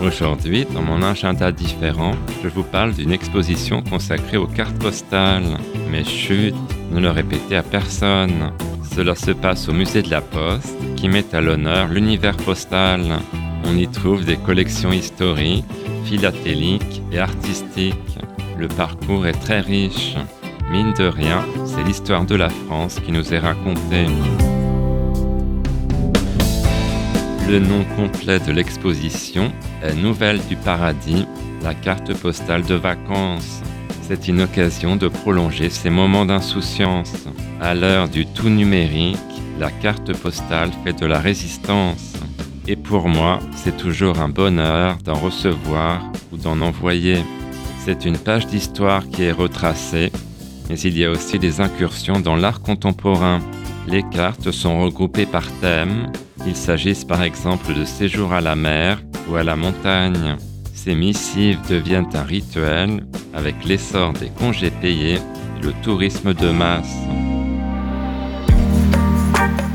Aujourd'hui, dans mon agenda différent, je vous parle d'une exposition consacrée aux cartes postales. Mais chut, ne le répétez à personne. Cela se passe au musée de la Poste, qui met à l'honneur l'univers postal. On y trouve des collections historiques, philatéliques et artistiques. Le parcours est très riche. Mine de rien, c'est l'histoire de la France qui nous est racontée. Le nom complet de l'exposition est Nouvelle du Paradis, la carte postale de vacances. C'est une occasion de prolonger ces moments d'insouciance. À l'heure du tout numérique, la carte postale fait de la résistance. Et pour moi, c'est toujours un bonheur d'en recevoir ou d'en envoyer. C'est une page d'histoire qui est retracée, mais il y a aussi des incursions dans l'art contemporain. Les cartes sont regroupées par thème, qu'il s'agisse par exemple de séjours à la mer ou à la montagne. Ces missives deviennent un rituel avec l'essor des congés payés et le tourisme de masse.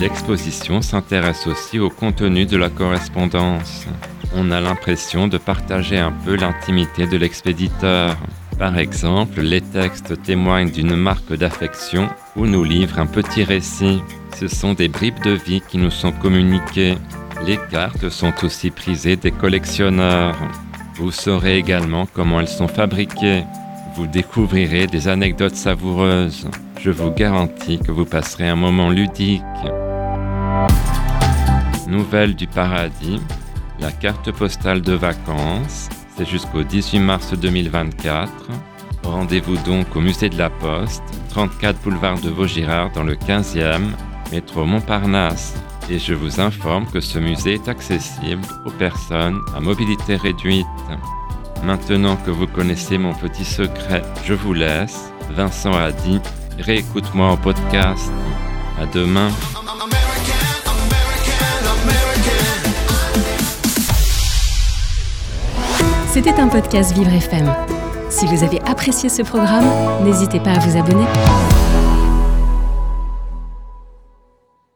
L'exposition s'intéresse aussi au contenu de la correspondance. On a l'impression de partager un peu l'intimité de l'expéditeur. Par exemple, les textes témoignent d'une marque d'affection ou nous livrent un petit récit. Ce sont des bribes de vie qui nous sont communiquées. Les cartes sont aussi prisées des collectionneurs. Vous saurez également comment elles sont fabriquées. Vous découvrirez des anecdotes savoureuses. Je vous garantis que vous passerez un moment ludique. Nouvelle du paradis, la carte postale de vacances, c'est jusqu'au 18 mars 2024. Rendez-vous donc au musée de la Poste, 34 boulevard de Vaugirard dans le 15e, métro Montparnasse. Et je vous informe que ce musée est accessible aux personnes à mobilité réduite. Maintenant que vous connaissez mon petit secret, je vous laisse. Vincent a dit, réécoute-moi en podcast. À demain. C'était un podcast Vivre FM. Si vous avez apprécié ce programme, n'hésitez pas à vous abonner.